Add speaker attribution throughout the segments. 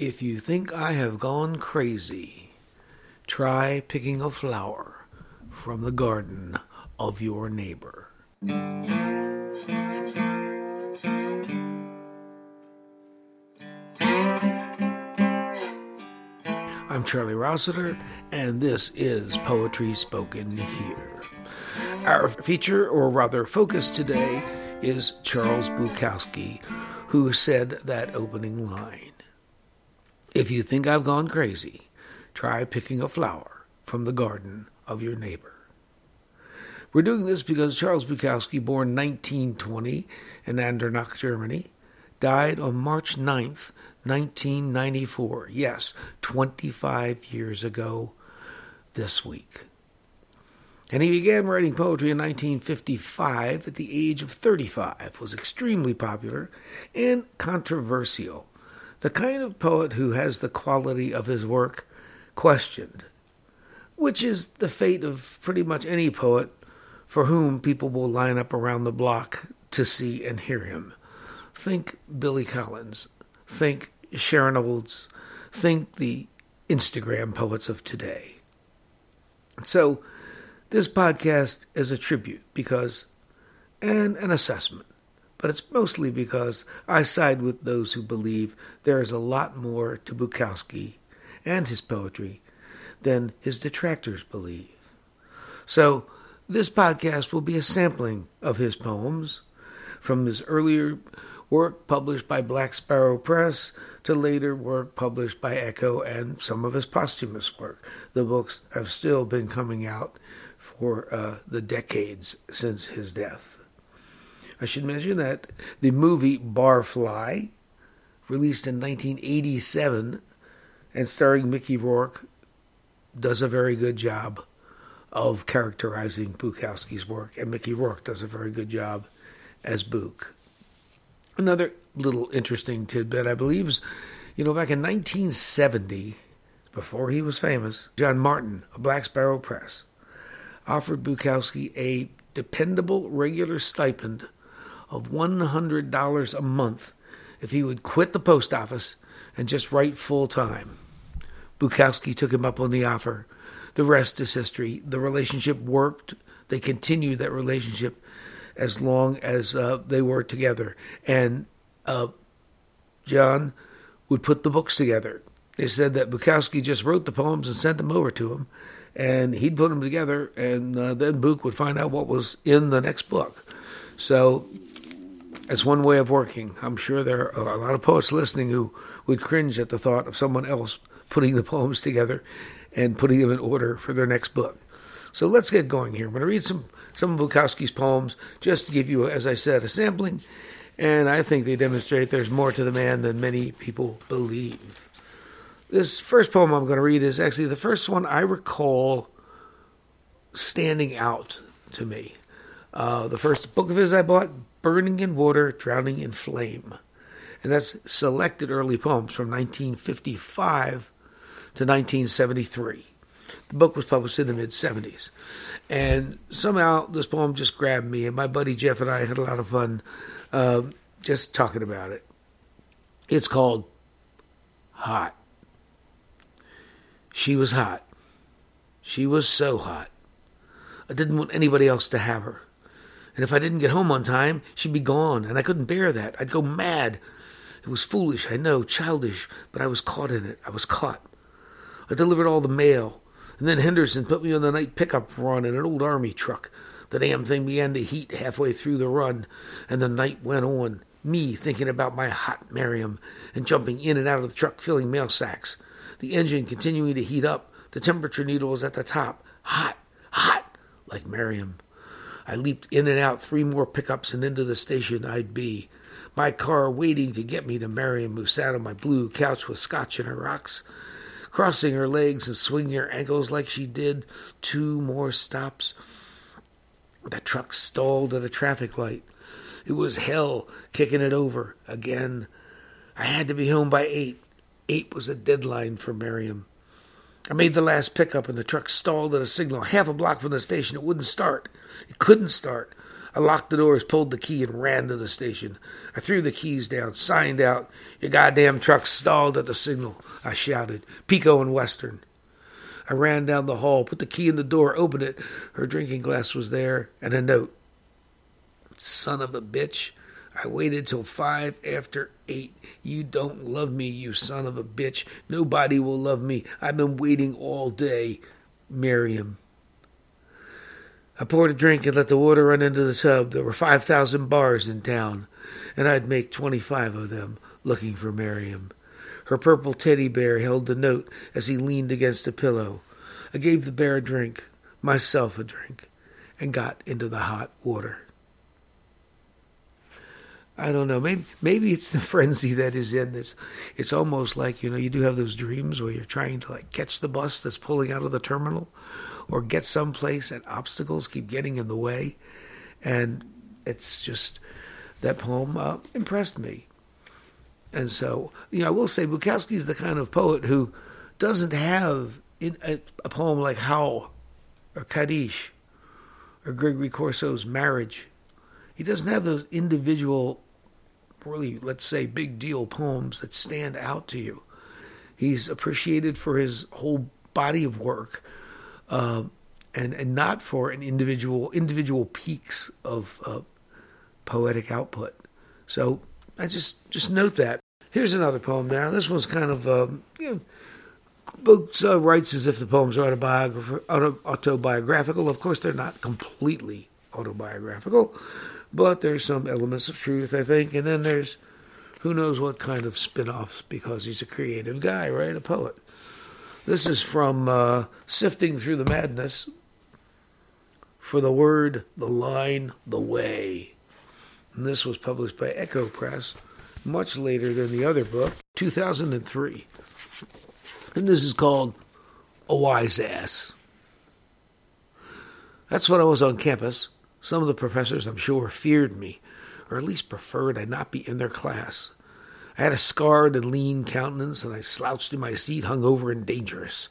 Speaker 1: If you think I have gone crazy, try picking a flower from the garden of your neighbor. I'm Charlie Rossiter, and this is Poetry Spoken Here. Our feature, or rather focus today, is Charles Bukowski, who said that opening line. If you think I've gone crazy, try picking a flower from the garden of your neighbor. We're doing this because Charles Bukowski, born 1920 in Andernach, Germany, died on March 9th, 1994. Yes, 25 years ago this week. And he began writing poetry in 1955 at the age of 35, was extremely popular and controversial. The kind of poet who has the quality of his work questioned, which is the fate of pretty much any poet for whom people will line up around the block to see and hear him. Think Billy Collins, think Sharon Olds, think the Instagram poets of today. So, this podcast is a tribute because, and an assessment, but it's mostly because I side with those who believe there is a lot more to Bukowski and his poetry than his detractors believe. So, this podcast will be a sampling of his poems from his earlier work published by Black Sparrow Press to later work published by Ecco and some of his posthumous work. The books have still been coming out for uh, the decades since his death. I should mention that the movie Barfly, released in 1987 and starring Mickey Rourke, does a very good job of characterizing Bukowski's work, and Mickey Rourke does a very good job as Buk. Another little interesting tidbit, I believe, is you know, back in 1970, before he was famous, John Martin of Black Sparrow Press offered Bukowski a dependable regular stipend of $100 a month if he would quit the post office and just write full time. Bukowski took him up on the offer. The rest is history. The relationship worked. They continued that relationship as long as uh, they were together. And uh, John would put the books together. They said that Bukowski just wrote the poems and sent them over to him, and he'd put them together, and uh, then Buk would find out what was in the next book. So it's one way of working. I'm sure there are a lot of poets listening who would cringe at the thought of someone else putting the poems together and putting them in order for their next book. So let's get going here. I'm going to read some some of Bukowski's poems just to give you, as I said, a sampling, and I think they demonstrate there's more to the man than many people believe. This first poem I'm going to read is actually the first one I recall standing out to me. Uh, the first book of his I bought, Burning in Water, Drowning in Flame. And that's selected early poems from 1955 to 1973. The book was published in the mid 70s. And somehow this poem just grabbed me, and my buddy Jeff and I had a lot of fun uh, just talking about it. It's called Hot. She was hot. She was so hot. I didn't want anybody else to have her. And if I didn't get home on time, she'd be gone, and I couldn't bear that. I'd go mad. It was foolish, I know, childish, but I was caught in it. I was caught. I delivered all the mail. And then Henderson put me on the night pickup run in an old army truck. The damn thing began to heat halfway through the run, and the night went on. Me thinking about my hot Miriam and jumping in and out of the truck filling mail sacks. The engine continuing to heat up. The temperature needle was at the top. Hot, hot, like Miriam. I leaped in and out three more pickups and into the station I'd be. My car waiting to get me to Miriam, who sat on my blue couch with scotch in her rocks crossing her legs and swinging her ankles like she did. Two more stops. The truck stalled at a traffic light. It was hell kicking it over again. I had to be home by eight. Eight was a deadline for Miriam. I made the last pickup and the truck stalled at a signal half a block from the station. It wouldn't start. It couldn't start. I locked the doors, pulled the key, and ran to the station. I threw the keys down, signed out. Your goddamn truck stalled at the signal, I shouted. Pico and Western. I ran down the hall, put the key in the door, opened it. Her drinking glass was there, and a note. Son of a bitch. I waited till five after eight. You don't love me, you son of a bitch. Nobody will love me. I've been waiting all day. Miriam. I poured a drink and let the water run into the tub. There were 5,000 bars in town, and I'd make 25 of them looking for Miriam. Her purple teddy bear held the note as he leaned against a pillow. I gave the bear a drink, myself a drink, and got into the hot water. I don't know. Maybe maybe it's the frenzy that is in this. It's almost like you know you do have those dreams where you're trying to like catch the bus that's pulling out of the terminal, or get someplace and obstacles keep getting in the way, and it's just that poem uh, impressed me. And so you know I will say Bukowski is the kind of poet who doesn't have a, a poem like Howl or Kaddish or Gregory Corso's Marriage. He doesn't have those individual really, let's say, big deal poems that stand out to you. He's appreciated for his whole body of work, uh, and and not for an individual individual peaks of uh, poetic output. So I just just note that. Here's another poem now. This one's kind of um, you know. Books uh, writes as if the poems are autobiographical. Of course, they're not completely autobiographical, but there's some elements of truth, I think. And then there's who knows what kind of spin offs because he's a creative guy, right? A poet. This is from uh, Sifting Through the Madness for the Word, the Line, the Way. And this was published by Ecco Press much later than the other book, 2003. And this is called A Wise Ass. That's when I was on campus. Some of the professors, I'm sure, feared me, or at least preferred I not be in their class. I had a scarred and lean countenance, and I slouched in my seat, hungover and dangerous.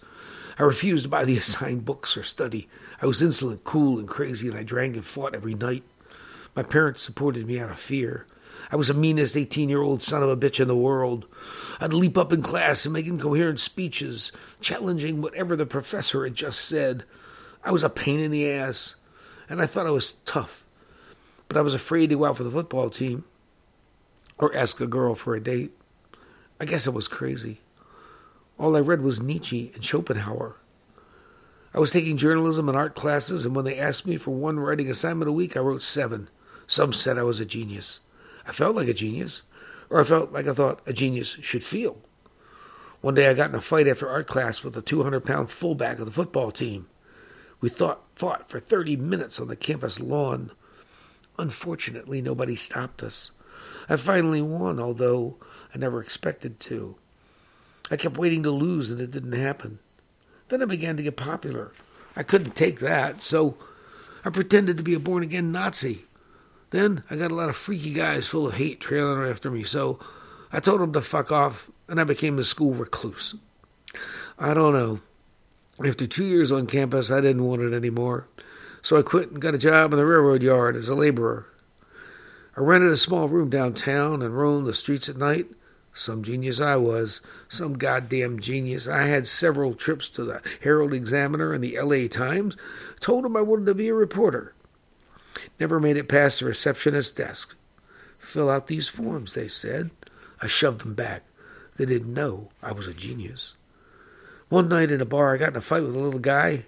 Speaker 1: I refused to buy the assigned books or study. I was insolent, cool, and crazy, and I drank and fought every night. My parents supported me out of fear. I was the meanest 18 year old son of a bitch in the world. I'd leap up in class and make incoherent speeches, challenging whatever the professor had just said. I was a pain in the ass and I thought I was tough. But I was afraid to go out for the football team or ask a girl for a date. I guess I was crazy. All I read was Nietzsche and Schopenhauer. I was taking journalism and art classes, and when they asked me for one writing assignment a week, I wrote seven. Some said I was a genius. I felt like a genius, or I felt like I thought a genius should feel. One day I got in a fight after art class with a 200 pound fullback of the football team. We thought, fought for 30 minutes on the campus lawn. Unfortunately, nobody stopped us. I finally won, although I never expected to. I kept waiting to lose, and it didn't happen. Then I began to get popular. I couldn't take that, so I pretended to be a born again Nazi. Then I got a lot of freaky guys full of hate trailing after me, so I told them to fuck off, and I became a school recluse. I don't know. After two years on campus, I didn't want it anymore, so I quit and got a job in the railroad yard as a laborer. I rented a small room downtown and roamed the streets at night. Some genius I was, some goddamn genius. I had several trips to the Herald Examiner and the LA Times. Told them I wanted to be a reporter. Never made it past the receptionist's desk. Fill out these forms, they said. I shoved them back. They didn't know I was a genius. One night in a bar, I got in a fight with a little guy.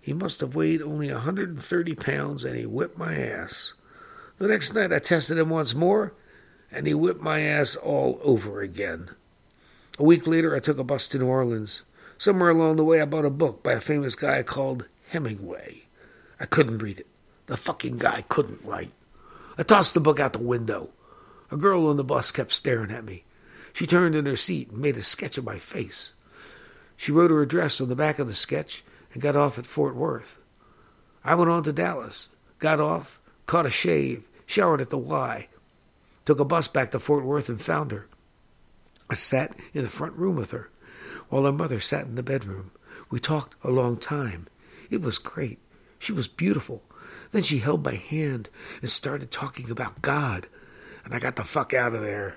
Speaker 1: He must have weighed only a 130 pounds, and he whipped my ass. The next night, I tested him once more, and he whipped my ass all over again. A week later, I took a bus to New Orleans. Somewhere along the way, I bought a book by a famous guy called Hemingway. I couldn't read it. The fucking guy couldn't write. I tossed the book out the window. A girl on the bus kept staring at me. She turned in her seat and made a sketch of my face. She wrote her address on the back of the sketch and got off at Fort Worth. I went on to Dallas, got off, caught a shave, showered at the Y, took a bus back to Fort Worth and found her. I sat in the front room with her, while her mother sat in the bedroom. We talked a long time. It was great. She was beautiful, Then she held my hand and started talking about God, and I got the fuck out of there.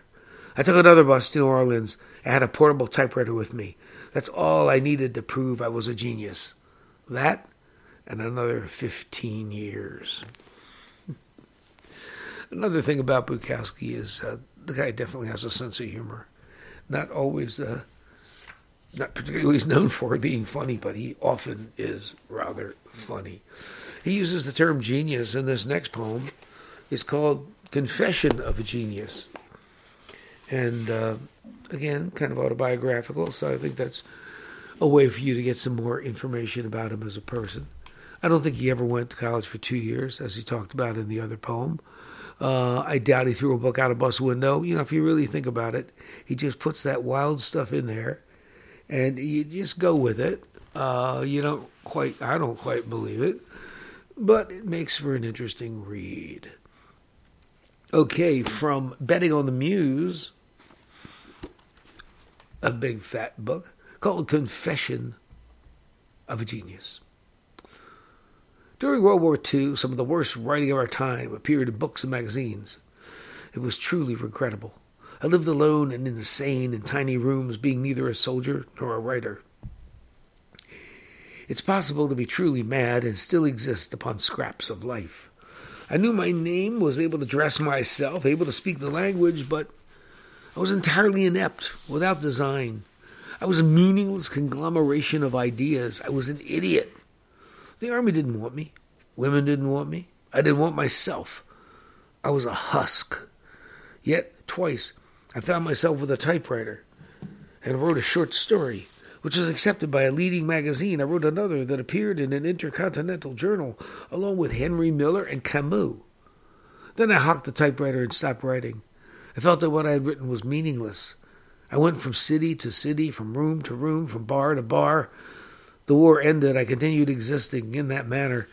Speaker 1: I took another bus to New Orleans. I had a portable typewriter with me. That's all I needed to prove I was a genius. That and another 15 years. Another thing about Bukowski is uh, the guy definitely has a sense of humor. Not always, uh, not particularly known for being funny, but he often is rather funny. He uses the term genius in this next poem. It's called Confession of a Genius. And uh, again, kind of autobiographical, so I think that's a way for you to get some more information about him as a person. I don't think he ever went to college for two years, as he talked about in the other poem. Uh, I doubt he threw a book out a bus window. You know, if you really think about it, he just puts that wild stuff in there, and you just go with it. Uh, you don't quite, I don't quite believe it, but it makes for an interesting read. Okay, from Betting on the Muse, a big fat book called Confession of a Genius. During World War II, some of the worst writing of our time appeared in books and magazines. It was truly regrettable. I lived alone and insane in tiny rooms, being neither a soldier nor a writer. It's possible to be truly mad and still exist upon scraps of life. I knew my name, was able to dress myself, able to speak the language, but I was entirely inept, without design. I was a meaningless conglomeration of ideas. I was an idiot. The army didn't want me. Women didn't want me. I didn't want myself. I was a husk. Yet, twice, I found myself with a typewriter and wrote a short story, which was accepted by a leading magazine. I wrote another that appeared in an intercontinental journal, along with Henry Miller and Camus. Then I hocked the typewriter and stopped writing. I felt that what I had written was meaningless. I went from city to city, from room to room, from bar to bar, the war ended, I continued existing in that manner.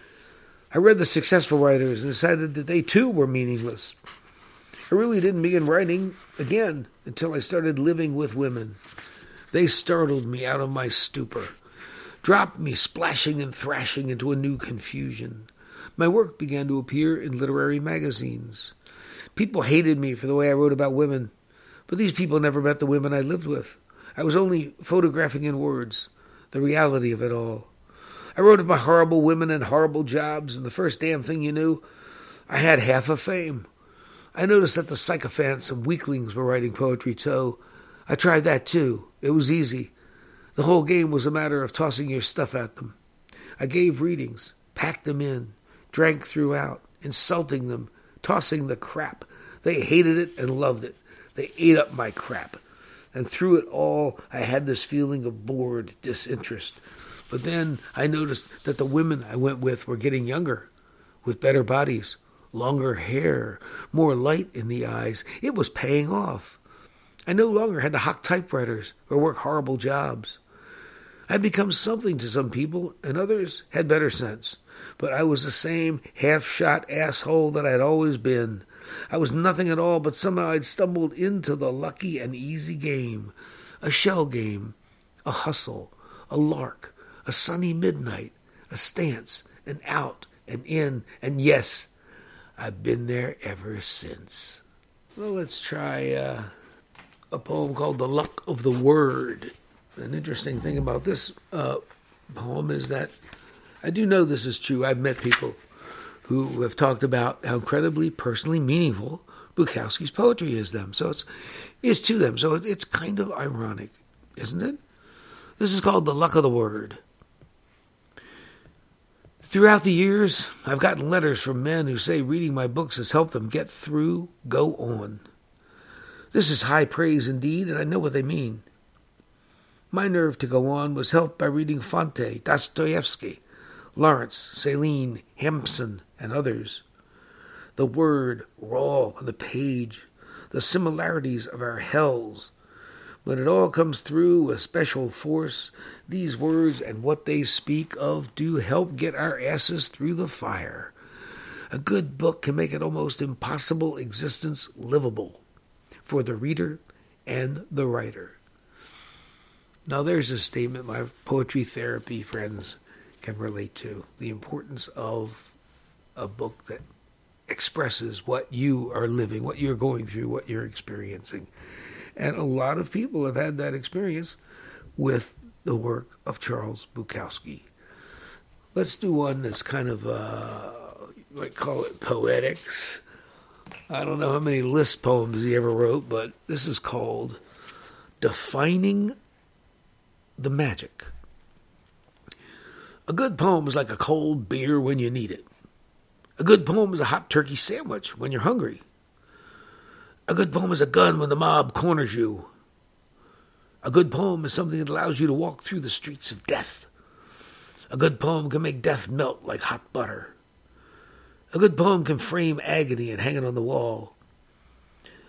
Speaker 1: I read the successful writers and decided that they too were meaningless. I really didn't begin writing again until I started living with women. They startled me out of my stupor, dropped me splashing and thrashing into a new confusion. My work began to appear in literary magazines. People hated me for the way I wrote about women, but these people never met the women I lived with. I was only photographing in words the reality of it all. I wrote of my horrible women and horrible jobs, and the first damn thing you knew, I had half a fame. I noticed that the sycophants and weaklings were writing poetry too. I tried that too. It was easy. The whole game was a matter of tossing your stuff at them. I gave readings, packed them in, drank throughout, insulting them, tossing the crap. They hated it and loved it. They ate up my crap. And through it all, I had this feeling of bored disinterest. But then I noticed that the women I went with were getting younger, with better bodies, longer hair, more light in the eyes. It was paying off. I no longer had to hock typewriters or work horrible jobs. I'd become something to some people, and others had better sense. But I was the same half shot asshole that I'd always been. I was nothing at all, but somehow I'd stumbled into the lucky and easy game. A shell game, a hustle, a lark, a sunny midnight, a stance, an out and in, and yes, I've been there ever since. Well, let's try uh, a poem called The Luck of the Word. An interesting thing about this uh, poem is that I do know this is true. I've met people who have talked about how incredibly personally meaningful Bukowski's poetry is them. So it's is to them. So it's kind of ironic, isn't it? This is called the luck of the word. Throughout the years, I've gotten letters from men who say reading my books has helped them get through, go on. This is high praise indeed, and I know what they mean. My nerve to go on was helped by reading Fante, Dostoevsky, Lawrence, Celine, Hamsun, and others. The word raw on the page, the similarities of our hells. When it all comes through with special force, these words and what they speak of do help get our asses through the fire. A good book can make an almost impossible existence livable for the reader and the writer. Now, there's a statement my poetry therapy friends can relate to the importance of a book that expresses what you are living, what you're going through, what you're experiencing. And a lot of people have had that experience with the work of Charles Bukowski. Let's do one that's kind of, uh, you might call it poetics. I don't know how many list poems he ever wrote, but this is called Defining the Magic. A good poem is like a cold beer when you need it. A good poem is a hot turkey sandwich when you're hungry. A good poem is a gun when the mob corners you. A good poem is something that allows you to walk through the streets of death. A good poem can make death melt like hot butter. A good poem can frame agony and hang it on the wall.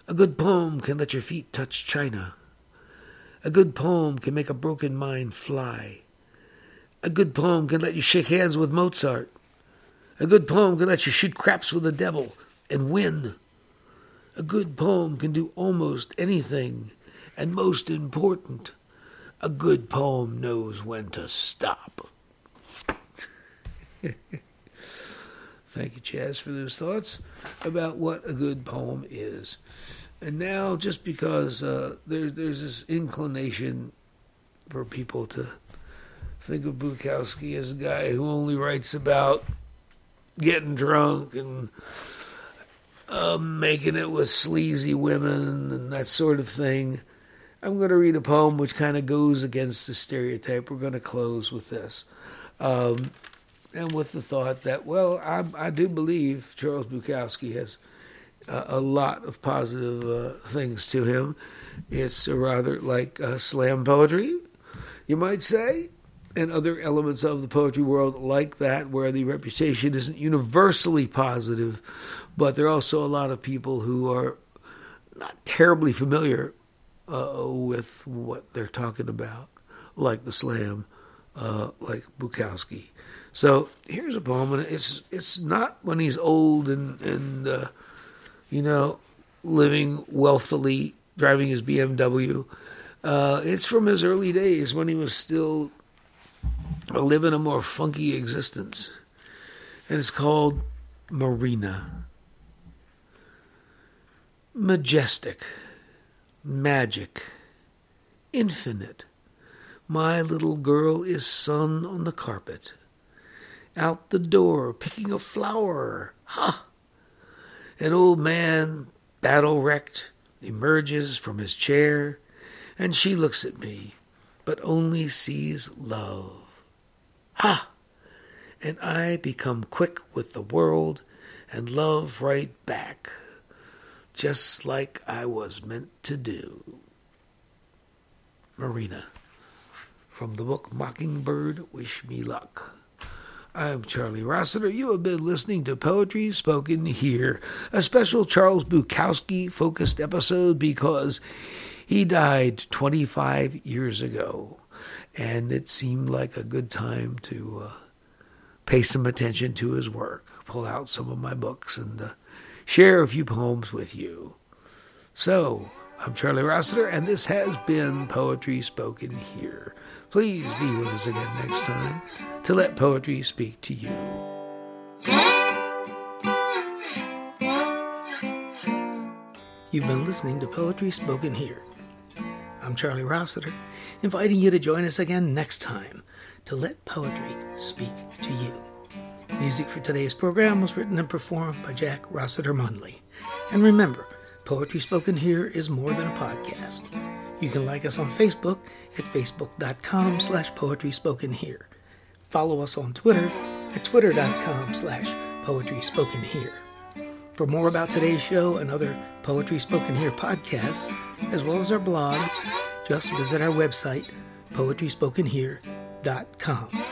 Speaker 1: A good poem can let your feet touch china. A good poem can make a broken mind fly. A good poem can let you shake hands with Mozart. A good poem can let you shoot craps with the devil and win. A good poem can do almost anything. And most important, a good poem knows when to stop. Thank you, Chaz, for those thoughts about what a good poem is. And now, just because uh, there, there's this inclination for people to think of Bukowski as a guy who only writes about getting drunk and uh, making it with sleazy women and that sort of thing. I'm going to read a poem which kind of goes against the stereotype. We're going to close with this. Um, and with the thought that, well, I, I do believe Charles Bukowski has a, a lot of positive uh, things to him. It's rather like uh, slam poetry, you might say and other elements of the poetry world like that, where the reputation isn't universally positive, but there are also a lot of people who are not terribly familiar uh, with what they're talking about, like the slam, uh, like Bukowski. So here's a poem, and it's it's not when he's old and and uh, you know living wealthily, driving his BMW. Uh, it's from his early days when he was still living a more funky existence. And it's called Marina. Majestic, magic, infinite. My little girl is sun on the carpet. Out the door, picking a flower. Ha! An old man, battle wrecked, emerges from his chair, and she looks at me, but only sees love. Ha! And I become quick with the world and love right back, just like I was meant to do. Marina, from the book Mockingbird, Wish Me Luck. I'm Charlie Rossiter. You have been listening to Poetry Spoken Here, a special Charles Bukowski focused episode because he died 25 years ago and it seemed like a good time to uh, pay some attention to his work, pull out some of my books, and uh, share a few poems with you. So, I'm Charlie Rossiter, and this has been Poetry Spoken Here. Please be with us again next time to let poetry speak to you. You've been listening to Poetry Spoken Here. I'm Charlie Rossiter inviting you to join us again next time to let poetry speak to you. Music for today's program was written and performed by Jack Rossiter Munley. And remember, Poetry Spoken Here is more than a podcast. You can like us on Facebook at facebook.com slash poetry spoken here. Follow us on Twitter at twitter.com slash poetry spoken here. For more about today's show and other Poetry Spoken Here podcasts, as well as our blog, just visit our website, poetryspokenhere.com.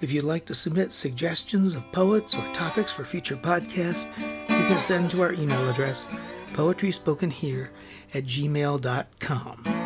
Speaker 1: If you'd like to submit suggestions of poets or topics for future podcasts, you can send to our email address, poetryspokenhere at gmail.com.